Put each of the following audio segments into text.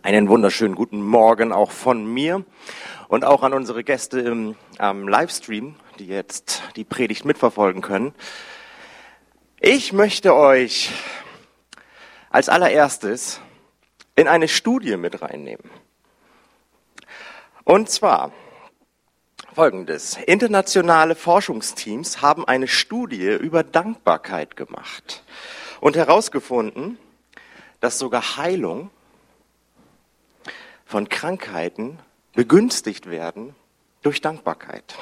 Einen wunderschönen guten Morgen auch von mir und auch an unsere Gäste im am Livestream, die jetzt die Predigt mitverfolgen können. Ich möchte euch als allererstes in eine Studie mit reinnehmen. Und zwar folgendes. Internationale Forschungsteams haben eine Studie über Dankbarkeit gemacht und herausgefunden, dass sogar Heilung von Krankheiten begünstigt werden durch Dankbarkeit.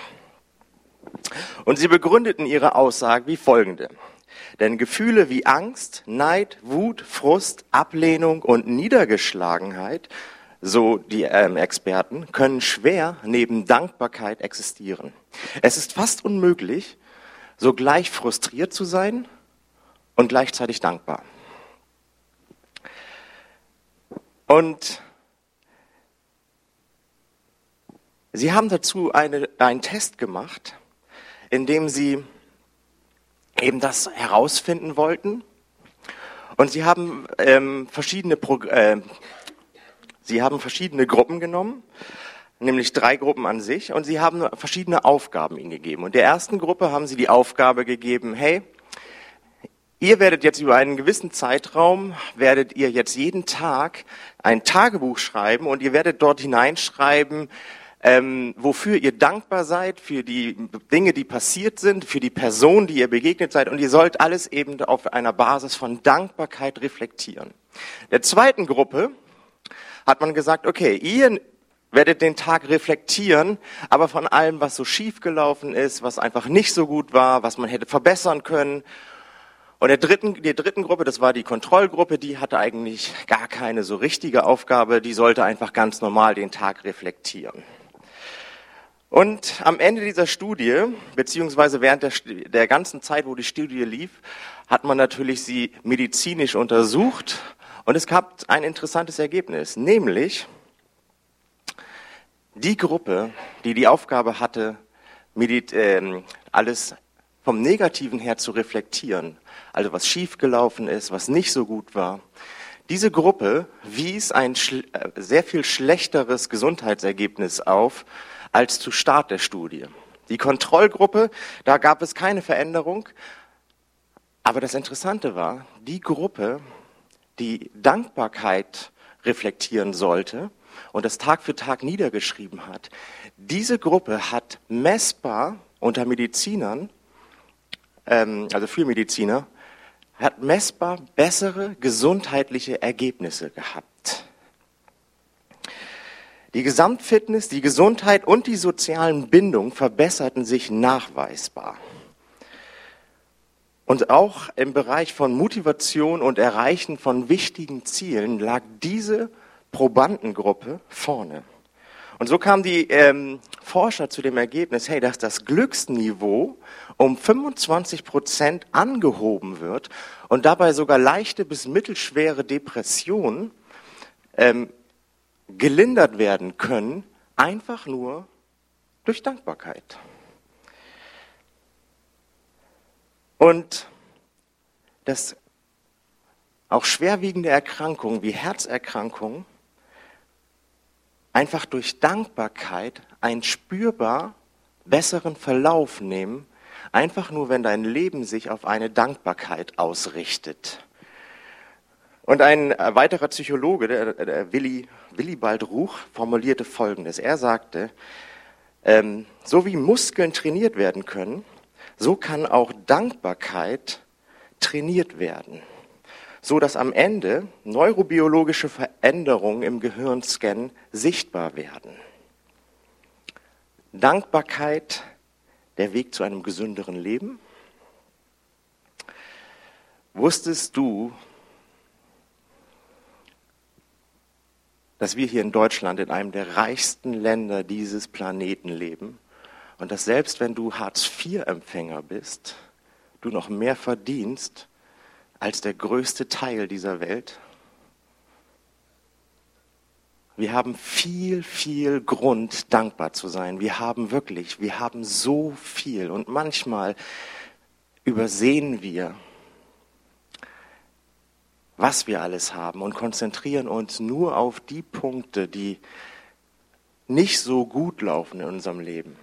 Und sie begründeten ihre Aussage wie folgende. Denn Gefühle wie Angst, Neid, Wut, Frust, Ablehnung und Niedergeschlagenheit, so die ähm, Experten, können schwer neben Dankbarkeit existieren. Es ist fast unmöglich, so gleich frustriert zu sein und gleichzeitig dankbar. Und Sie haben dazu eine, einen Test gemacht, in dem Sie eben das herausfinden wollten. Und Sie haben ähm, verschiedene Pro äh, Sie haben verschiedene Gruppen genommen, nämlich drei Gruppen an sich, und Sie haben verschiedene Aufgaben ihnen gegeben. Und der ersten Gruppe haben Sie die Aufgabe gegeben, hey, Ihr werdet jetzt über einen gewissen Zeitraum, werdet ihr jetzt jeden Tag ein Tagebuch schreiben und ihr werdet dort hineinschreiben, ähm, wofür ihr dankbar seid, für die Dinge, die passiert sind, für die Person, die ihr begegnet seid. Und ihr sollt alles eben auf einer Basis von Dankbarkeit reflektieren. Der zweiten Gruppe hat man gesagt, okay, ihr werdet den Tag reflektieren, aber von allem, was so schief gelaufen ist, was einfach nicht so gut war, was man hätte verbessern können. Und der dritten, die dritten Gruppe, das war die Kontrollgruppe, die hatte eigentlich gar keine so richtige Aufgabe, die sollte einfach ganz normal den Tag reflektieren. Und am Ende dieser Studie, beziehungsweise während der, der, ganzen Zeit, wo die Studie lief, hat man natürlich sie medizinisch untersucht. Und es gab ein interessantes Ergebnis, nämlich die Gruppe, die die Aufgabe hatte, äh, alles vom Negativen her zu reflektieren, also was schiefgelaufen ist, was nicht so gut war, diese Gruppe wies ein äh, sehr viel schlechteres Gesundheitsergebnis auf als zu Start der Studie. Die Kontrollgruppe, da gab es keine Veränderung. Aber das Interessante war, die Gruppe, die Dankbarkeit reflektieren sollte und das Tag für Tag niedergeschrieben hat, diese Gruppe hat messbar unter Medizinern, ähm, also für Mediziner, hat messbar bessere gesundheitliche Ergebnisse gehabt. Die Gesamtfitness, die Gesundheit und die sozialen Bindungen verbesserten sich nachweisbar. Und auch im Bereich von Motivation und Erreichen von wichtigen Zielen lag diese Probandengruppe vorne. Und so kamen die ähm, Forscher zu dem Ergebnis, hey, dass das Glücksniveau um 25 Prozent angehoben wird und dabei sogar leichte bis mittelschwere Depressionen ähm, gelindert werden können, einfach nur durch Dankbarkeit. Und dass auch schwerwiegende Erkrankungen wie Herzerkrankungen einfach durch Dankbarkeit einen spürbar besseren Verlauf nehmen, einfach nur wenn dein Leben sich auf eine Dankbarkeit ausrichtet. Und ein weiterer Psychologe, der, der Willi, Willibald Ruch, formulierte Folgendes. Er sagte, ähm, so wie Muskeln trainiert werden können, so kann auch Dankbarkeit trainiert werden, so dass am Ende neurobiologische Veränderungen im Gehirnscan sichtbar werden. Dankbarkeit, der Weg zu einem gesünderen Leben. Wusstest du, dass wir hier in Deutschland in einem der reichsten Länder dieses Planeten leben und dass selbst wenn du Hartz-IV-Empfänger bist, du noch mehr verdienst als der größte Teil dieser Welt? Wir haben viel, viel Grund, dankbar zu sein. Wir haben wirklich, wir haben so viel. Und manchmal übersehen wir, was wir alles haben und konzentrieren uns nur auf die Punkte, die nicht so gut laufen in unserem Leben.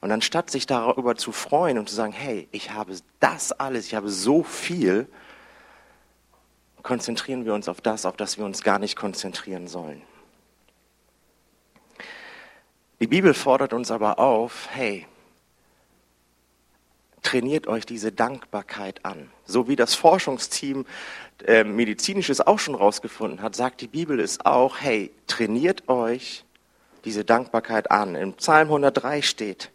Und anstatt sich darüber zu freuen und zu sagen, hey, ich habe das alles, ich habe so viel, konzentrieren wir uns auf das, auf das wir uns gar nicht konzentrieren sollen. Die Bibel fordert uns aber auf, hey, trainiert euch diese Dankbarkeit an. So wie das Forschungsteam äh, medizinisches auch schon rausgefunden hat, sagt die Bibel es auch, hey, trainiert euch diese Dankbarkeit an. Im Psalm 103 steht,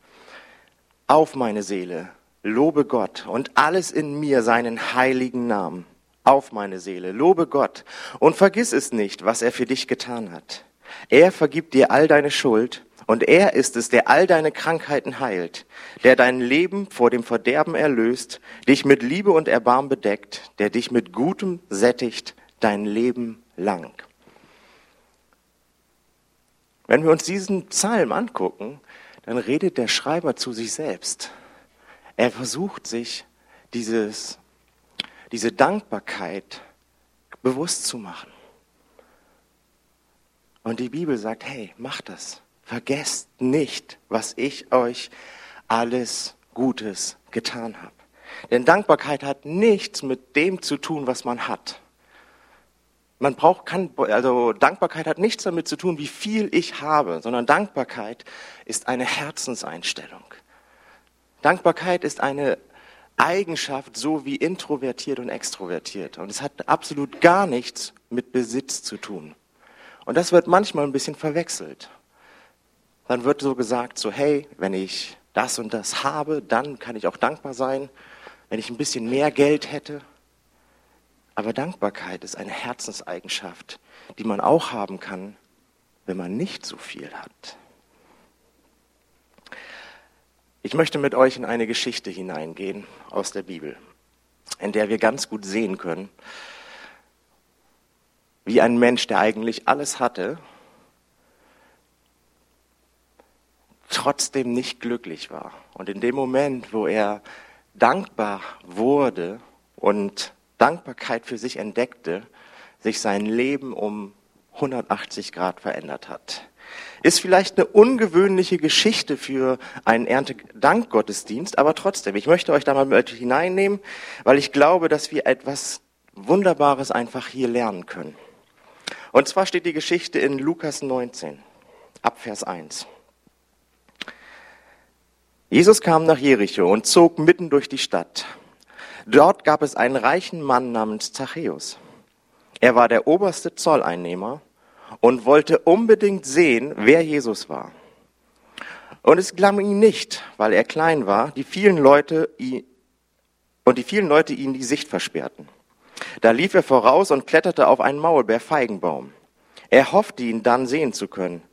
auf meine Seele, lobe Gott und alles in mir seinen heiligen Namen. Auf meine Seele, lobe Gott und vergiss es nicht, was er für dich getan hat. Er vergibt dir all deine Schuld und er ist es, der all deine Krankheiten heilt, der dein Leben vor dem Verderben erlöst, dich mit Liebe und Erbarm bedeckt, der dich mit Gutem sättigt dein Leben lang. Wenn wir uns diesen Psalm angucken, dann redet der Schreiber zu sich selbst. Er versucht sich dieses, diese Dankbarkeit bewusst zu machen. Und die Bibel sagt, hey, mach das. Vergesst nicht, was ich euch alles Gutes getan habe. Denn Dankbarkeit hat nichts mit dem zu tun, was man hat. Man braucht, kann, also Dankbarkeit hat nichts damit zu tun, wie viel ich habe, sondern Dankbarkeit ist eine Herzenseinstellung. Dankbarkeit ist eine Eigenschaft, so wie introvertiert und extrovertiert. Und es hat absolut gar nichts mit Besitz zu tun. Und das wird manchmal ein bisschen verwechselt dann wird so gesagt, so hey, wenn ich das und das habe, dann kann ich auch dankbar sein, wenn ich ein bisschen mehr Geld hätte. Aber Dankbarkeit ist eine Herzenseigenschaft, die man auch haben kann, wenn man nicht so viel hat. Ich möchte mit euch in eine Geschichte hineingehen aus der Bibel, in der wir ganz gut sehen können, wie ein Mensch, der eigentlich alles hatte, trotzdem nicht glücklich war. Und in dem Moment, wo er dankbar wurde und Dankbarkeit für sich entdeckte, sich sein Leben um 180 Grad verändert hat. Ist vielleicht eine ungewöhnliche Geschichte für einen Erntedankgottesdienst, aber trotzdem, ich möchte euch da mal mit hineinnehmen, weil ich glaube, dass wir etwas Wunderbares einfach hier lernen können. Und zwar steht die Geschichte in Lukas 19, ab Vers 1. Jesus kam nach Jericho und zog mitten durch die Stadt. Dort gab es einen reichen Mann namens Zachäus. Er war der oberste Zolleinnehmer und wollte unbedingt sehen, wer Jesus war. Und es gelang ihm nicht, weil er klein war, die vielen Leute ihn, und die vielen Leute ihm die Sicht versperrten. Da lief er voraus und kletterte auf einen Maulbeerfeigenbaum. Er hoffte, ihn dann sehen zu können,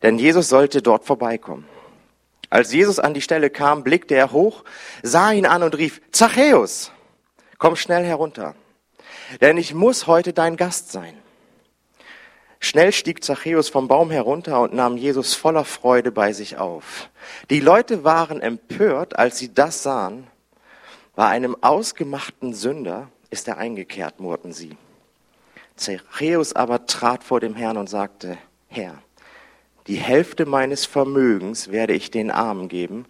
denn Jesus sollte dort vorbeikommen. Als Jesus an die Stelle kam, blickte er hoch, sah ihn an und rief, Zachäus, komm schnell herunter, denn ich muss heute dein Gast sein. Schnell stieg Zachäus vom Baum herunter und nahm Jesus voller Freude bei sich auf. Die Leute waren empört, als sie das sahen. Bei einem ausgemachten Sünder ist er eingekehrt, murrten sie. Zachäus aber trat vor dem Herrn und sagte, Herr, die Hälfte meines Vermögens werde ich den Armen geben.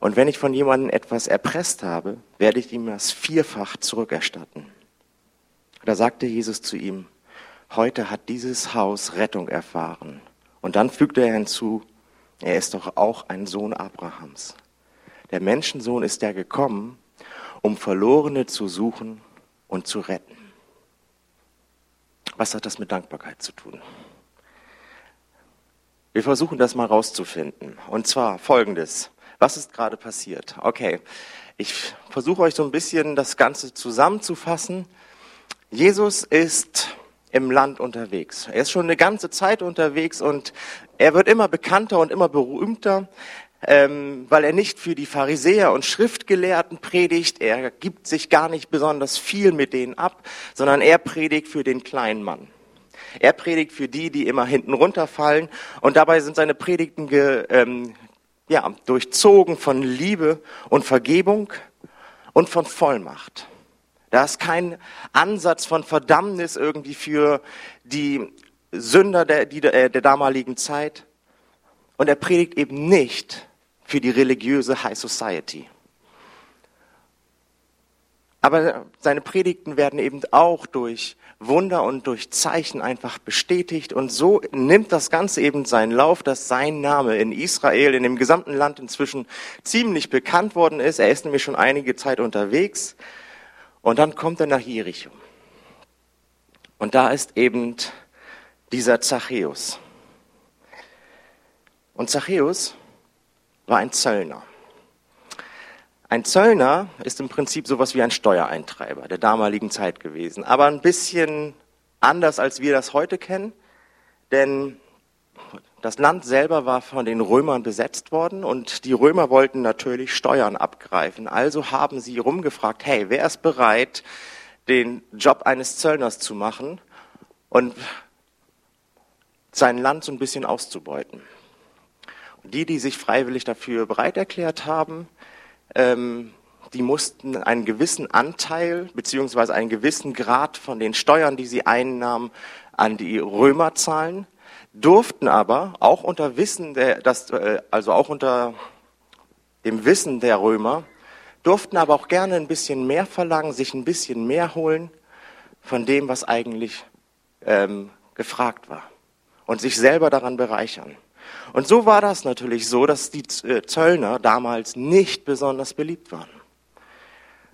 Und wenn ich von jemandem etwas erpresst habe, werde ich ihm das vierfach zurückerstatten. Da sagte Jesus zu ihm, heute hat dieses Haus Rettung erfahren. Und dann fügte er hinzu, er ist doch auch ein Sohn Abrahams. Der Menschensohn ist ja gekommen, um Verlorene zu suchen und zu retten. Was hat das mit Dankbarkeit zu tun? Wir versuchen das mal rauszufinden. Und zwar folgendes. Was ist gerade passiert? Okay, ich versuche euch so ein bisschen das Ganze zusammenzufassen. Jesus ist im Land unterwegs. Er ist schon eine ganze Zeit unterwegs und er wird immer bekannter und immer berühmter, ähm, weil er nicht für die Pharisäer und Schriftgelehrten predigt. Er gibt sich gar nicht besonders viel mit denen ab, sondern er predigt für den kleinen Mann. Er predigt für die, die immer hinten runterfallen. Und dabei sind seine Predigten ge, ähm, ja, durchzogen von Liebe und Vergebung und von Vollmacht. Da ist kein Ansatz von Verdammnis irgendwie für die Sünder der, die, der, der damaligen Zeit. Und er predigt eben nicht für die religiöse High Society. Aber seine Predigten werden eben auch durch Wunder und durch Zeichen einfach bestätigt. Und so nimmt das Ganze eben seinen Lauf, dass sein Name in Israel, in dem gesamten Land inzwischen ziemlich bekannt worden ist. Er ist nämlich schon einige Zeit unterwegs. Und dann kommt er nach Jericho. Und da ist eben dieser Zachäus. Und Zachäus war ein Zöllner. Ein Zöllner ist im Prinzip sowas wie ein Steuereintreiber der damaligen Zeit gewesen, aber ein bisschen anders, als wir das heute kennen, denn das Land selber war von den Römern besetzt worden und die Römer wollten natürlich Steuern abgreifen. Also haben sie rumgefragt, hey, wer ist bereit, den Job eines Zöllners zu machen und sein Land so ein bisschen auszubeuten? Und die, die sich freiwillig dafür bereit erklärt haben, ähm, die mussten einen gewissen Anteil beziehungsweise einen gewissen Grad von den Steuern, die sie einnahmen, an die Römer zahlen, durften aber auch unter Wissen der, das, äh, also auch unter dem Wissen der Römer, durften aber auch gerne ein bisschen mehr verlangen, sich ein bisschen mehr holen von dem, was eigentlich ähm, gefragt war und sich selber daran bereichern. Und so war das natürlich so, dass die äh, Zöllner damals nicht besonders beliebt waren.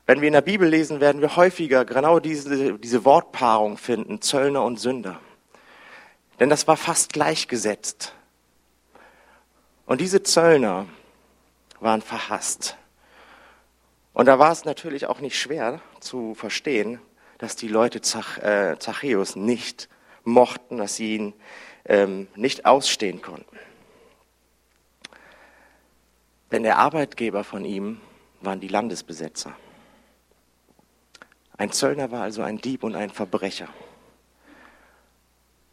Wenn wir in der Bibel lesen, werden wir häufiger genau diese, diese Wortpaarung finden, Zöllner und Sünder. Denn das war fast gleichgesetzt. Und diese Zöllner waren verhasst. Und da war es natürlich auch nicht schwer zu verstehen, dass die Leute Zach, äh, Zachäus nicht mochten, dass sie ihn ähm, nicht ausstehen konnten. Denn der Arbeitgeber von ihm waren die Landesbesetzer. Ein Zöllner war also ein Dieb und ein Verbrecher.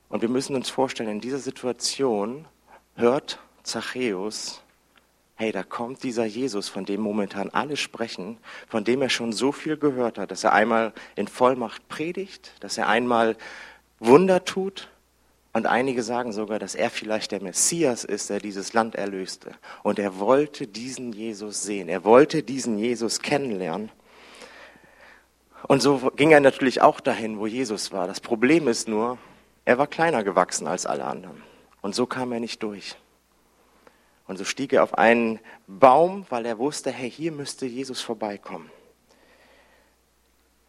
Und wir müssen uns vorstellen, in dieser Situation hört Zachäus, hey, da kommt dieser Jesus, von dem momentan alle sprechen, von dem er schon so viel gehört hat, dass er einmal in Vollmacht predigt, dass er einmal Wunder tut und einige sagen sogar, dass er vielleicht der Messias ist, der dieses Land erlöste. Und er wollte diesen Jesus sehen. Er wollte diesen Jesus kennenlernen. Und so ging er natürlich auch dahin, wo Jesus war. Das Problem ist nur, er war kleiner gewachsen als alle anderen. Und so kam er nicht durch. Und so stieg er auf einen Baum, weil er wusste, hey, hier müsste Jesus vorbeikommen.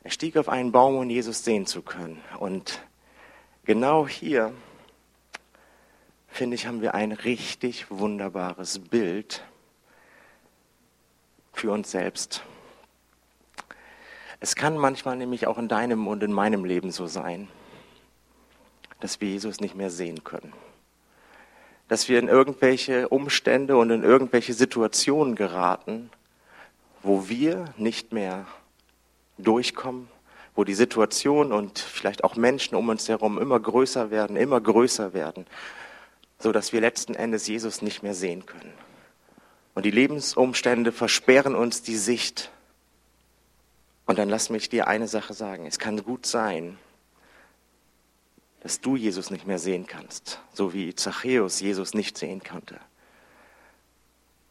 Er stieg auf einen Baum, um Jesus sehen zu können. Und genau hier finde ich, haben wir ein richtig wunderbares Bild für uns selbst. Es kann manchmal nämlich auch in deinem und in meinem Leben so sein, dass wir Jesus nicht mehr sehen können. Dass wir in irgendwelche Umstände und in irgendwelche Situationen geraten, wo wir nicht mehr durchkommen, wo die Situation und vielleicht auch Menschen um uns herum immer größer werden, immer größer werden so dass wir letzten Endes Jesus nicht mehr sehen können. Und die Lebensumstände versperren uns die Sicht. Und dann lass mich dir eine Sache sagen. Es kann gut sein, dass du Jesus nicht mehr sehen kannst, so wie Zachäus Jesus nicht sehen konnte.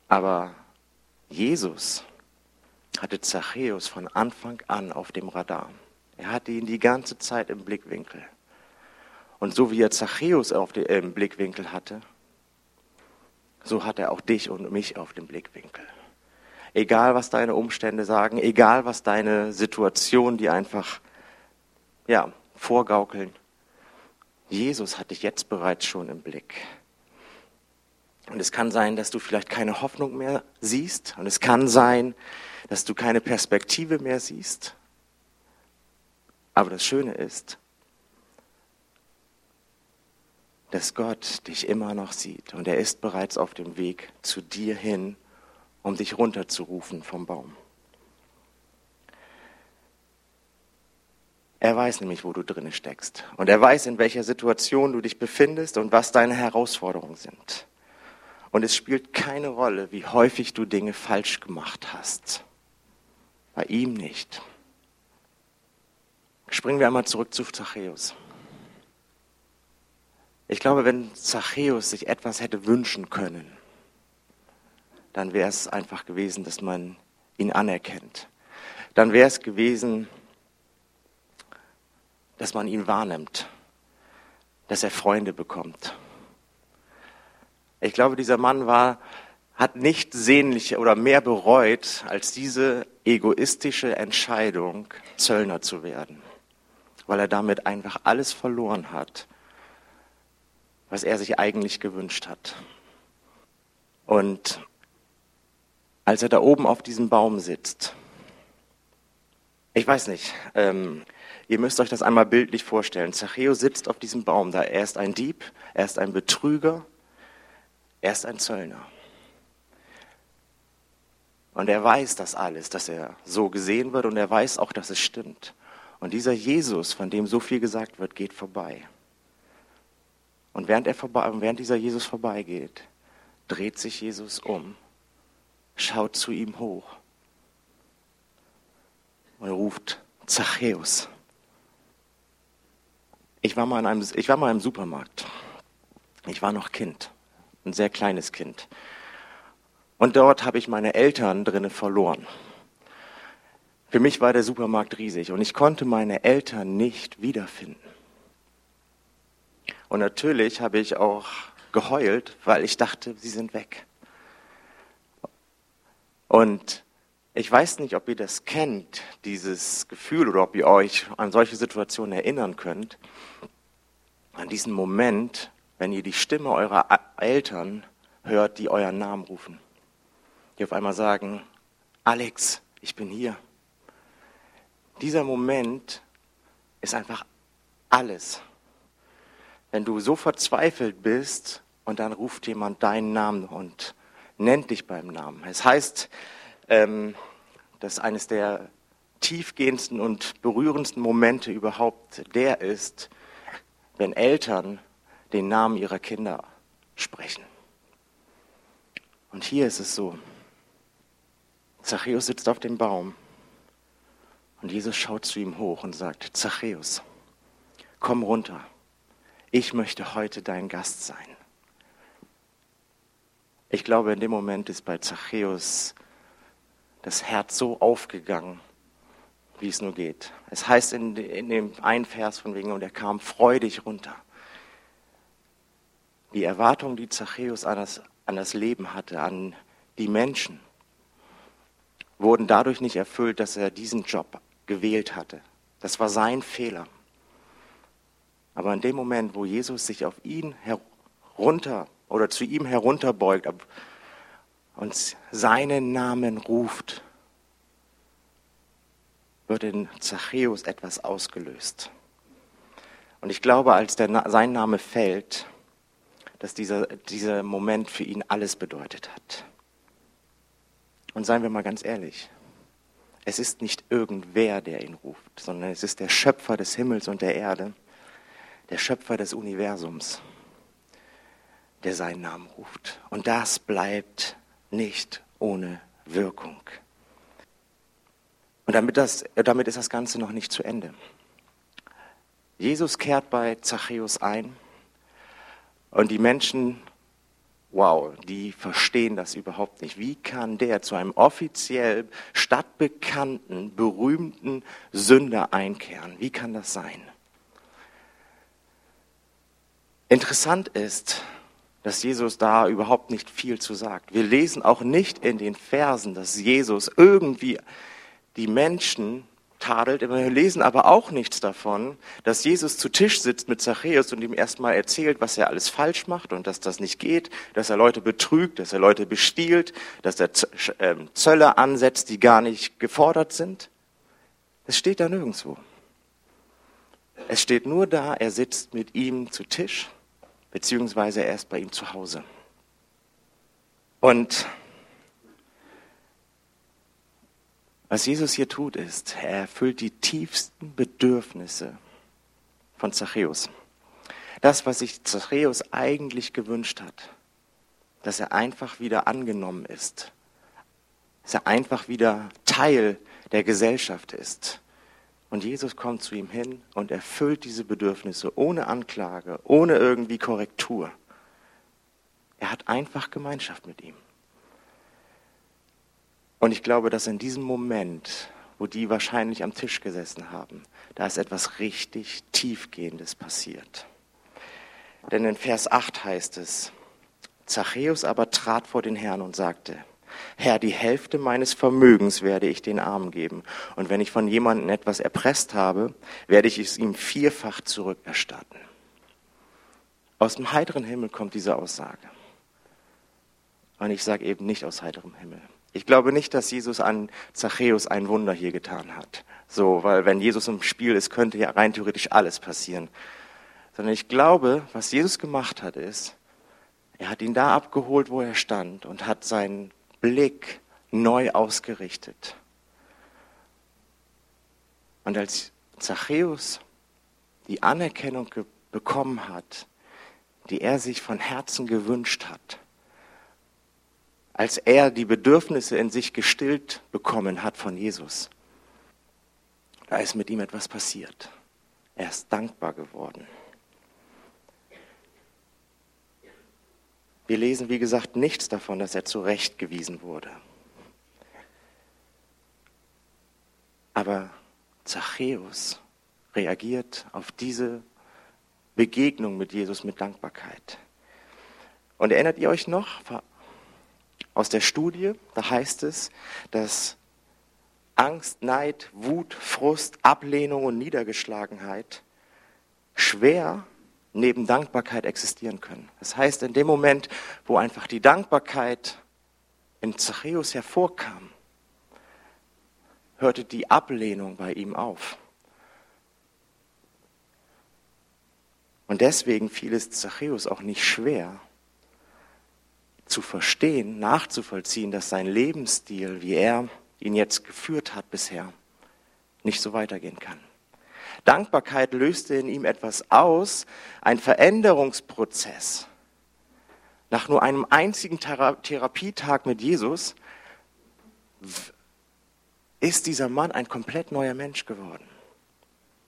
Aber Jesus hatte Zachäus von Anfang an auf dem Radar. Er hatte ihn die ganze Zeit im Blickwinkel. Und so wie er Zachäus auf dem, im Blickwinkel hatte, so hat er auch dich und mich auf dem Blickwinkel. Egal, was deine Umstände sagen, egal, was deine Situation, die einfach, ja, vorgaukeln. Jesus hat dich jetzt bereits schon im Blick. Und es kann sein, dass du vielleicht keine Hoffnung mehr siehst. Und es kann sein, dass du keine Perspektive mehr siehst. Aber das Schöne ist, dass Gott dich immer noch sieht und er ist bereits auf dem Weg zu dir hin, um dich runterzurufen vom Baum. Er weiß nämlich, wo du drinne steckst und er weiß, in welcher Situation du dich befindest und was deine Herausforderungen sind. Und es spielt keine Rolle, wie häufig du Dinge falsch gemacht hast. Bei ihm nicht. springen wir einmal zurück zu Zachäus. Ich glaube, wenn Zachäus sich etwas hätte wünschen können, dann wäre es einfach gewesen, dass man ihn anerkennt. Dann wäre es gewesen, dass man ihn wahrnimmt, dass er Freunde bekommt. Ich glaube, dieser Mann war, hat nicht sehnlicher oder mehr bereut, als diese egoistische Entscheidung, Zöllner zu werden, weil er damit einfach alles verloren hat, was er sich eigentlich gewünscht hat. Und als er da oben auf diesem Baum sitzt, ich weiß nicht, ähm, ihr müsst euch das einmal bildlich vorstellen. Zachäus sitzt auf diesem Baum da. Er ist ein Dieb, er ist ein Betrüger, er ist ein Zöllner. Und er weiß das alles, dass er so gesehen wird und er weiß auch, dass es stimmt. Und dieser Jesus, von dem so viel gesagt wird, geht vorbei. Und während, er vorbei, während dieser Jesus vorbeigeht, dreht sich Jesus um, schaut zu ihm hoch und ruft Zachäus. Ich war, mal in einem, ich war mal im Supermarkt. Ich war noch Kind, ein sehr kleines Kind. Und dort habe ich meine Eltern drinnen verloren. Für mich war der Supermarkt riesig und ich konnte meine Eltern nicht wiederfinden. Und natürlich habe ich auch geheult, weil ich dachte, sie sind weg. Und ich weiß nicht, ob ihr das kennt, dieses Gefühl, oder ob ihr euch an solche Situationen erinnern könnt. An diesen Moment, wenn ihr die Stimme eurer Eltern hört, die euren Namen rufen. Die auf einmal sagen, Alex, ich bin hier. Dieser Moment ist einfach alles wenn du so verzweifelt bist und dann ruft jemand deinen Namen und nennt dich beim Namen. Es heißt, ähm, dass eines der tiefgehendsten und berührendsten Momente überhaupt der ist, wenn Eltern den Namen ihrer Kinder sprechen. Und hier ist es so. Zachäus sitzt auf dem Baum und Jesus schaut zu ihm hoch und sagt, Zachäus, komm runter ich möchte heute dein Gast sein. Ich glaube, in dem Moment ist bei Zachäus das Herz so aufgegangen, wie es nur geht. Es heißt in, in dem einen Vers von wegen, und er kam freudig runter. Die Erwartung, die Zachäus an das, an das Leben hatte, an die Menschen, wurden dadurch nicht erfüllt, dass er diesen Job gewählt hatte. Das war sein Fehler. Aber in dem Moment, wo Jesus sich auf ihn herunter oder zu ihm herunterbeugt und seinen Namen ruft, wird in Zachäus etwas ausgelöst. Und ich glaube, als der, sein Name fällt, dass dieser, dieser Moment für ihn alles bedeutet hat. Und seien wir mal ganz ehrlich, es ist nicht irgendwer, der ihn ruft, sondern es ist der Schöpfer des Himmels und der Erde, der Schöpfer des Universums, der seinen Namen ruft. Und das bleibt nicht ohne Wirkung. Und damit, das, damit ist das Ganze noch nicht zu Ende. Jesus kehrt bei Zachäus ein und die Menschen, wow, die verstehen das überhaupt nicht. Wie kann der zu einem offiziell stadtbekannten, berühmten Sünder einkehren? Wie kann das sein? Interessant ist, dass Jesus da überhaupt nicht viel zu sagt. Wir lesen auch nicht in den Versen, dass Jesus irgendwie die Menschen tadelt. Wir lesen aber auch nichts davon, dass Jesus zu Tisch sitzt mit Zachäus und ihm erstmal erzählt, was er alles falsch macht und dass das nicht geht, dass er Leute betrügt, dass er Leute bestiehlt, dass er ähm, Zölle ansetzt, die gar nicht gefordert sind. Das steht da nirgendwo. Es steht nur da, er sitzt mit ihm zu Tisch beziehungsweise er ist bei ihm zu Hause. Und was Jesus hier tut, ist, er erfüllt die tiefsten Bedürfnisse von Zachäus. Das, was sich Zachäus eigentlich gewünscht hat, dass er einfach wieder angenommen ist, dass er einfach wieder Teil der Gesellschaft ist Und Jesus kommt zu ihm hin und erfüllt diese Bedürfnisse ohne Anklage, ohne irgendwie Korrektur. Er hat einfach Gemeinschaft mit ihm. Und ich glaube, dass in diesem Moment, wo die wahrscheinlich am Tisch gesessen haben, da ist etwas richtig Tiefgehendes passiert. Denn in Vers 8 heißt es, Zachäus aber trat vor den Herrn und sagte, Herr, die Hälfte meines Vermögens werde ich den Armen geben. Und wenn ich von jemandem etwas erpresst habe, werde ich es ihm vierfach zurückerstatten. Aus dem heiteren Himmel kommt diese Aussage. Und ich sage eben nicht aus heiterem Himmel. Ich glaube nicht, dass Jesus an Zachäus ein Wunder hier getan hat. So, weil wenn Jesus im Spiel ist, könnte ja rein theoretisch alles passieren. Sondern ich glaube, was Jesus gemacht hat, ist, er hat ihn da abgeholt, wo er stand und hat seinen Blick neu ausgerichtet. Und als Zachäus die Anerkennung bekommen hat, die er sich von Herzen gewünscht hat, als er die Bedürfnisse in sich gestillt bekommen hat von Jesus, da ist mit ihm etwas passiert. Er ist dankbar geworden. Wir lesen, wie gesagt, nichts davon, dass er zurechtgewiesen wurde. Aber Zachäus reagiert auf diese Begegnung mit Jesus mit Dankbarkeit. Und erinnert ihr euch noch aus der Studie, da heißt es, dass Angst, Neid, Wut, Frust, Ablehnung und Niedergeschlagenheit schwer neben Dankbarkeit existieren können. Das heißt, in dem Moment, wo einfach die Dankbarkeit in Zachäus hervorkam, hörte die Ablehnung bei ihm auf. Und deswegen fiel es Zachäus auch nicht schwer, zu verstehen, nachzuvollziehen, dass sein Lebensstil, wie er ihn jetzt geführt hat bisher, nicht so weitergehen kann. Dankbarkeit löste in ihm etwas aus, ein Veränderungsprozess. Nach nur einem einzigen Therapietag mit Jesus ist dieser Mann ein komplett neuer Mensch geworden.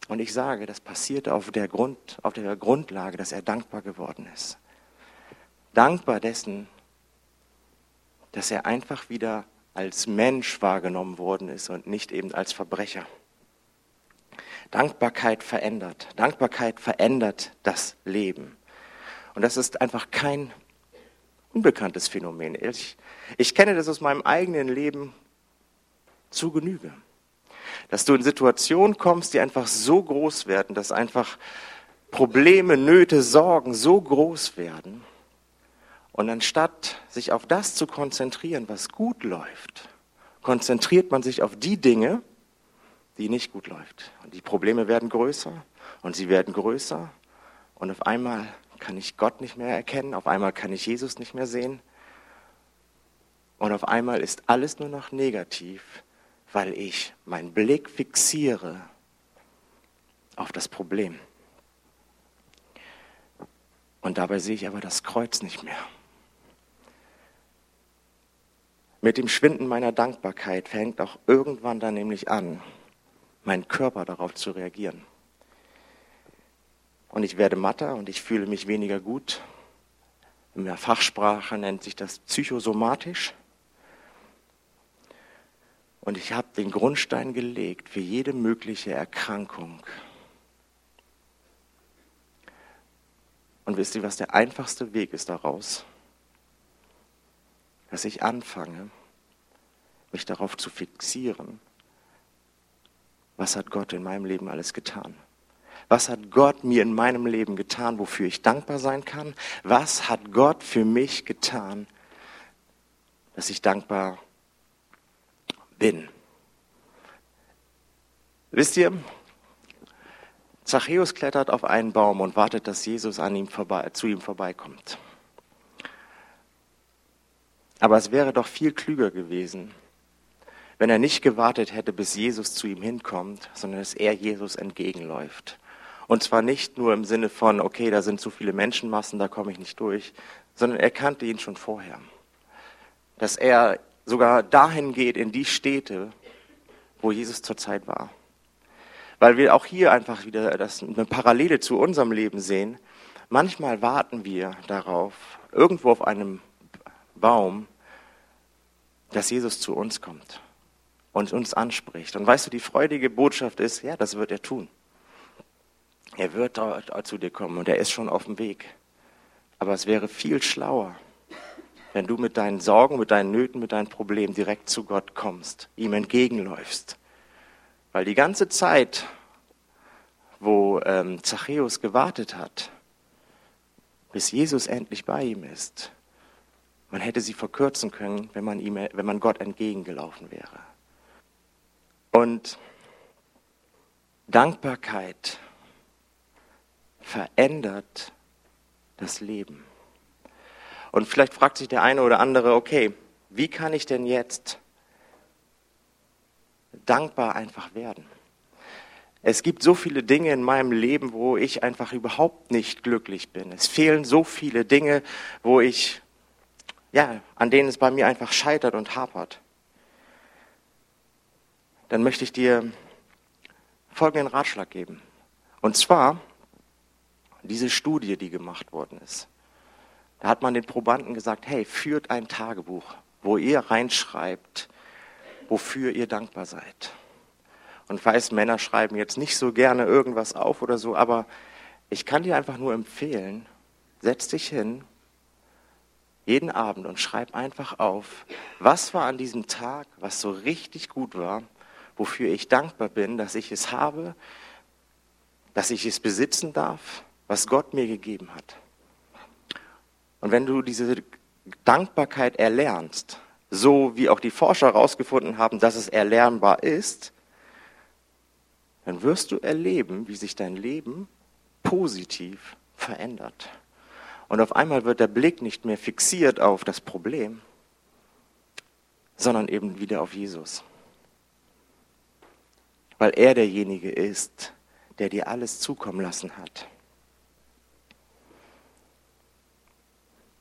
Und ich sage, das passierte auf der, Grund, auf der Grundlage, dass er dankbar geworden ist. Dankbar dessen, dass er einfach wieder als Mensch wahrgenommen worden ist und nicht eben als Verbrecher. Dankbarkeit verändert. Dankbarkeit verändert das Leben. Und das ist einfach kein unbekanntes Phänomen. Ich, ich kenne das aus meinem eigenen Leben zu Genüge. Dass du in Situationen kommst, die einfach so groß werden, dass einfach Probleme, Nöte, Sorgen so groß werden, und anstatt sich auf das zu konzentrieren, was gut läuft, konzentriert man sich auf die Dinge, die nicht gut läuft. Und die Probleme werden größer und sie werden größer. Und auf einmal kann ich Gott nicht mehr erkennen, auf einmal kann ich Jesus nicht mehr sehen. Und auf einmal ist alles nur noch negativ, weil ich meinen Blick fixiere auf das Problem. Und dabei sehe ich aber das Kreuz nicht mehr. Mit dem Schwinden meiner Dankbarkeit fängt auch irgendwann dann nämlich an, mein Körper darauf zu reagieren. Und ich werde matter und ich fühle mich weniger gut. In der Fachsprache nennt sich das psychosomatisch. Und ich habe den Grundstein gelegt für jede mögliche Erkrankung. Und wisst ihr, was der einfachste Weg ist daraus? dass ich anfange, mich darauf zu fixieren, was hat Gott in meinem Leben alles getan? Was hat Gott mir in meinem Leben getan, wofür ich dankbar sein kann? Was hat Gott für mich getan, dass ich dankbar bin? Wisst ihr, Zachäus klettert auf einen Baum und wartet, dass Jesus an ihm vorbei, zu ihm vorbeikommt. Aber es wäre doch viel klüger gewesen, wenn er nicht gewartet hätte, bis Jesus zu ihm hinkommt, sondern dass er Jesus entgegenläuft. Und zwar nicht nur im Sinne von, okay, da sind zu viele Menschenmassen, da komme ich nicht durch, sondern er kannte ihn schon vorher. Dass er sogar dahin geht, in die Städte, wo Jesus zurzeit war. weil wir auch hier einfach wieder das, eine Parallele zu unserem Leben sehen. Manchmal warten wir darauf, irgendwo auf einem Baum, dass Jesus zu uns kommt und uns anspricht. Und weißt du, die freudige Botschaft ist, ja, das wird er tun. Er wird zu dir kommen und er ist schon auf dem Weg. Aber es wäre viel schlauer, wenn du mit deinen Sorgen, mit deinen Nöten, mit deinen Problemen direkt zu Gott kommst, ihm entgegenläufst. Weil die ganze Zeit, wo ähm, Zachäus gewartet hat, bis Jesus endlich bei ihm ist, man hätte sie verkürzen können, wenn man, ihm, wenn man Gott entgegengelaufen wäre. Und Dankbarkeit verändert das Leben. Und vielleicht fragt sich der eine oder andere, okay, wie kann ich denn jetzt dankbar einfach werden? Es gibt so viele Dinge in meinem Leben, wo ich einfach überhaupt nicht glücklich bin. Es fehlen so viele Dinge, wo ich, ja, an denen es bei mir einfach scheitert und hapert. Dann möchte ich dir folgenden Ratschlag geben. Und zwar diese Studie, die gemacht worden ist. Da hat man den Probanden gesagt, hey, führt ein Tagebuch, wo ihr reinschreibt, wofür ihr dankbar seid. Und weiß, Männer schreiben jetzt nicht so gerne irgendwas auf oder so, aber ich kann dir einfach nur empfehlen, setz dich hin, jeden Abend und schreib einfach auf, was war an diesem Tag, was so richtig gut war, wofür ich dankbar bin, dass ich es habe, dass ich es besitzen darf, was Gott mir gegeben hat. Und wenn du diese Dankbarkeit erlernst, so wie auch die Forscher herausgefunden haben, dass es erlernbar ist, dann wirst du erleben, wie sich dein Leben positiv verändert. Und auf einmal wird der Blick nicht mehr fixiert auf das Problem, sondern eben wieder auf Jesus. Weil er derjenige ist, der dir alles zukommen lassen hat.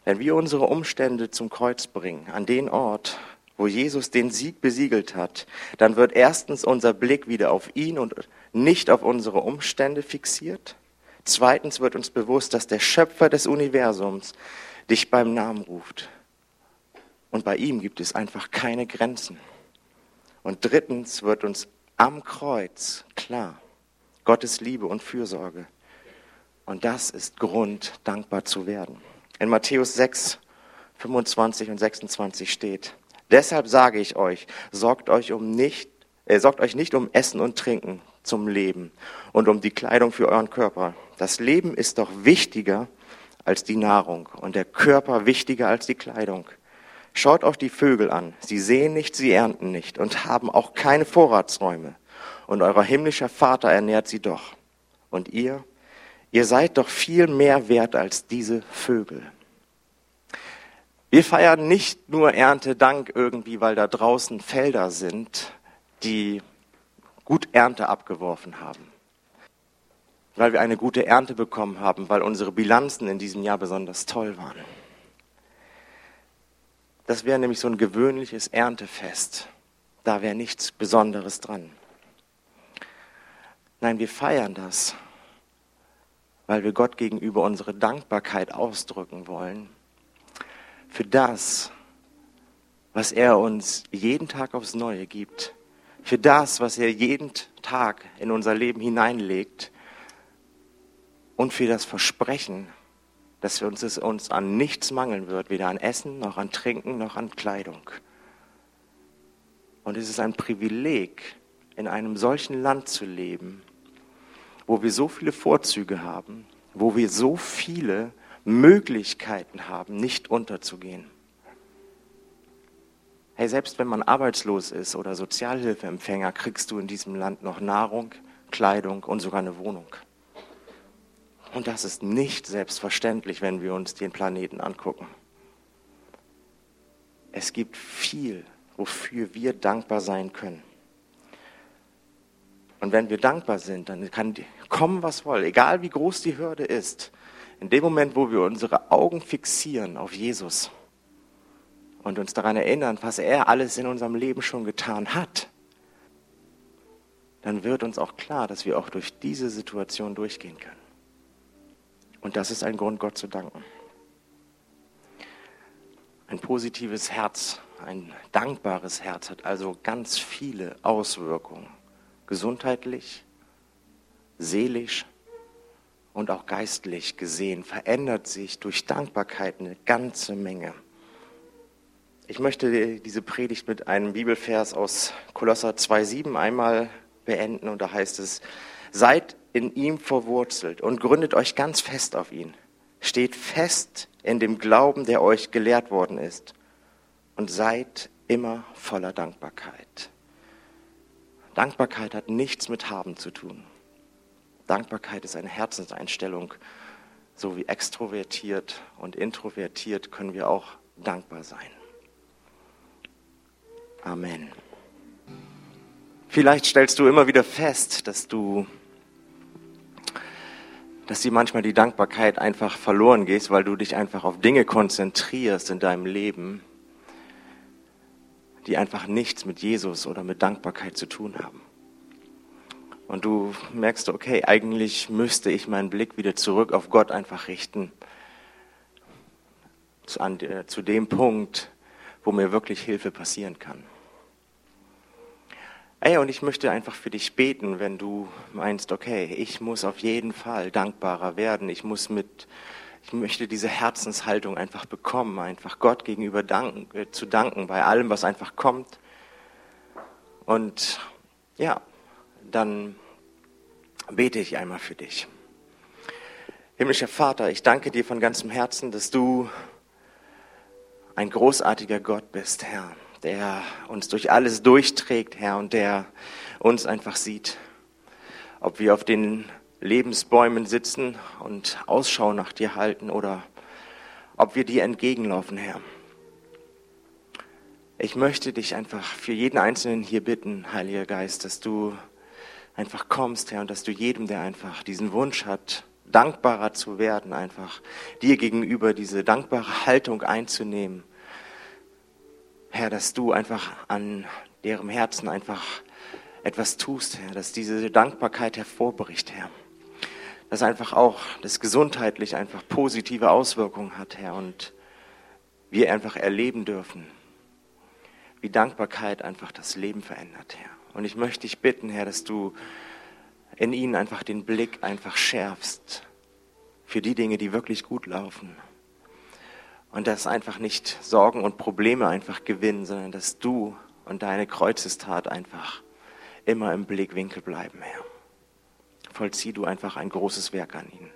Wenn wir unsere Umstände zum Kreuz bringen, an den Ort, wo Jesus den Sieg besiegelt hat, dann wird erstens unser Blick wieder auf ihn und nicht auf unsere Umstände fixiert. Zweitens wird uns bewusst, dass der Schöpfer des Universums dich beim Namen ruft. Und bei ihm gibt es einfach keine Grenzen. Und drittens wird uns am Kreuz klar, Gottes Liebe und Fürsorge. Und das ist Grund, dankbar zu werden. In Matthäus 6, 25 und 26 steht, deshalb sage ich euch, sorgt euch um nicht, äh, sorgt euch nicht um Essen und Trinken zum Leben und um die Kleidung für euren Körper. Das Leben ist doch wichtiger als die Nahrung und der Körper wichtiger als die Kleidung. Schaut euch die Vögel an. Sie sehen nicht, sie ernten nicht und haben auch keine Vorratsräume. Und euer himmlischer Vater ernährt sie doch. Und ihr, Ihr seid doch viel mehr wert als diese Vögel. Wir feiern nicht nur Erntedank irgendwie, weil da draußen Felder sind, die gut Ernte abgeworfen haben. Weil wir eine gute Ernte bekommen haben, weil unsere Bilanzen in diesem Jahr besonders toll waren. Das wäre nämlich so ein gewöhnliches Erntefest. Da wäre nichts Besonderes dran. Nein, wir feiern das, weil wir Gott gegenüber unsere Dankbarkeit ausdrücken wollen für das, was er uns jeden Tag aufs Neue gibt, für das, was er jeden Tag in unser Leben hineinlegt und für das Versprechen, dass uns es uns an nichts mangeln wird, weder an Essen noch an Trinken noch an Kleidung. Und es ist ein Privileg, in einem solchen Land zu leben, wo wir so viele Vorzüge haben, wo wir so viele Möglichkeiten haben, nicht unterzugehen. Hey, selbst wenn man arbeitslos ist oder Sozialhilfeempfänger, kriegst du in diesem Land noch Nahrung, Kleidung und sogar eine Wohnung. Und das ist nicht selbstverständlich, wenn wir uns den Planeten angucken. Es gibt viel, wofür wir dankbar sein können. Und wenn wir dankbar sind, dann kann kommen, was woll, egal wie groß die Hürde ist, in dem Moment, wo wir unsere Augen fixieren auf Jesus und uns daran erinnern, was er alles in unserem Leben schon getan hat, dann wird uns auch klar, dass wir auch durch diese Situation durchgehen können. Und das ist ein Grund, Gott zu danken. Ein positives Herz, ein dankbares Herz hat also ganz viele Auswirkungen, gesundheitlich, seelisch und auch geistlich gesehen, verändert sich durch Dankbarkeit eine ganze Menge. Ich möchte diese Predigt mit einem Bibelvers aus Kolosser 2,7 einmal beenden und da heißt es, seid in ihm verwurzelt und gründet euch ganz fest auf ihn. Steht fest in dem Glauben, der euch gelehrt worden ist und seid immer voller Dankbarkeit. Dankbarkeit hat nichts mit Haben zu tun. Dankbarkeit ist eine Herzenseinstellung. So wie extrovertiert und introvertiert können wir auch dankbar sein. Amen. Vielleicht stellst du immer wieder fest, dass du, dass dir manchmal die Dankbarkeit einfach verloren geht, weil du dich einfach auf Dinge konzentrierst in deinem Leben, die einfach nichts mit Jesus oder mit Dankbarkeit zu tun haben. Und du merkst, okay, eigentlich müsste ich meinen Blick wieder zurück auf Gott einfach richten. Zu, an, zu dem Punkt, wo mir wirklich Hilfe passieren kann. Ey, und ich möchte einfach für dich beten, wenn du meinst, okay, ich muss auf jeden Fall dankbarer werden. Ich muss mit, ich möchte diese Herzenshaltung einfach bekommen, einfach Gott gegenüber danken, äh, zu danken bei allem, was einfach kommt. Und ja, dann bete ich einmal für dich. Himmlischer Vater, ich danke dir von ganzem Herzen, dass du ein großartiger Gott bist, Herr der uns durch alles durchträgt, Herr, und der uns einfach sieht. Ob wir auf den Lebensbäumen sitzen und Ausschau nach dir halten oder ob wir dir entgegenlaufen, Herr. Ich möchte dich einfach für jeden Einzelnen hier bitten, Heiliger Geist, dass du einfach kommst, Herr, und dass du jedem, der einfach diesen Wunsch hat, dankbarer zu werden, einfach dir gegenüber diese dankbare Haltung einzunehmen, Herr, dass du einfach an deren Herzen einfach etwas tust, Herr, dass diese Dankbarkeit hervorbricht, Herr. Dass einfach auch das gesundheitlich einfach positive Auswirkungen hat, Herr, und wir einfach erleben dürfen, wie Dankbarkeit einfach das Leben verändert, Herr. Und ich möchte dich bitten, Herr, dass du in ihnen einfach den Blick einfach schärfst für die Dinge, die wirklich gut laufen. Und dass einfach nicht Sorgen und Probleme einfach gewinnen, sondern dass du und deine Kreuzestat einfach immer im Blickwinkel bleiben, Herr. Vollzieh du einfach ein großes Werk an ihnen.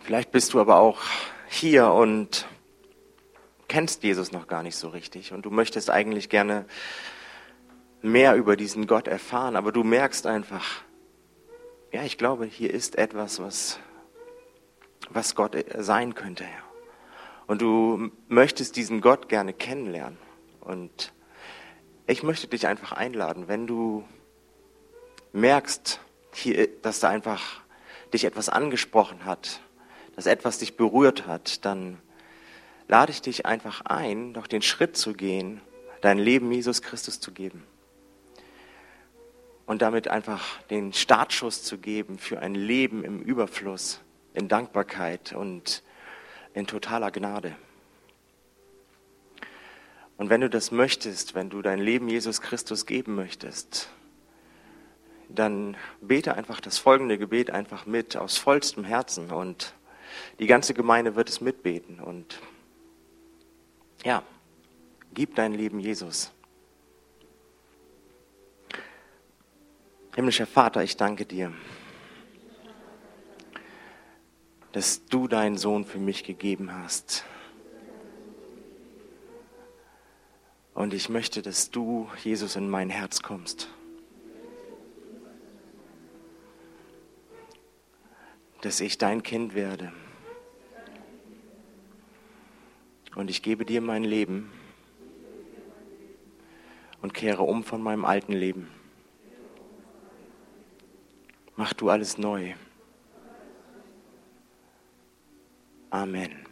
Vielleicht bist du aber auch hier und kennst Jesus noch gar nicht so richtig und du möchtest eigentlich gerne mehr über diesen Gott erfahren, aber du merkst einfach, ja, ich glaube, hier ist etwas, was was Gott sein könnte, Herr. Und du möchtest diesen Gott gerne kennenlernen. Und ich möchte dich einfach einladen, wenn du merkst, hier, dass da einfach dich etwas angesprochen hat, dass etwas dich berührt hat, dann lade ich dich einfach ein, doch den Schritt zu gehen, dein Leben Jesus Christus zu geben. Und damit einfach den Startschuss zu geben für ein Leben im Überfluss, in Dankbarkeit und in totaler Gnade. Und wenn du das möchtest, wenn du dein Leben Jesus Christus geben möchtest, dann bete einfach das folgende Gebet einfach mit aus vollstem Herzen und die ganze Gemeinde wird es mitbeten und ja, gib dein Leben Jesus. Himmlischer Vater, ich danke dir dass du deinen Sohn für mich gegeben hast. Und ich möchte, dass du, Jesus, in mein Herz kommst. Dass ich dein Kind werde. Und ich gebe dir mein Leben und kehre um von meinem alten Leben. Mach du alles neu. Amen.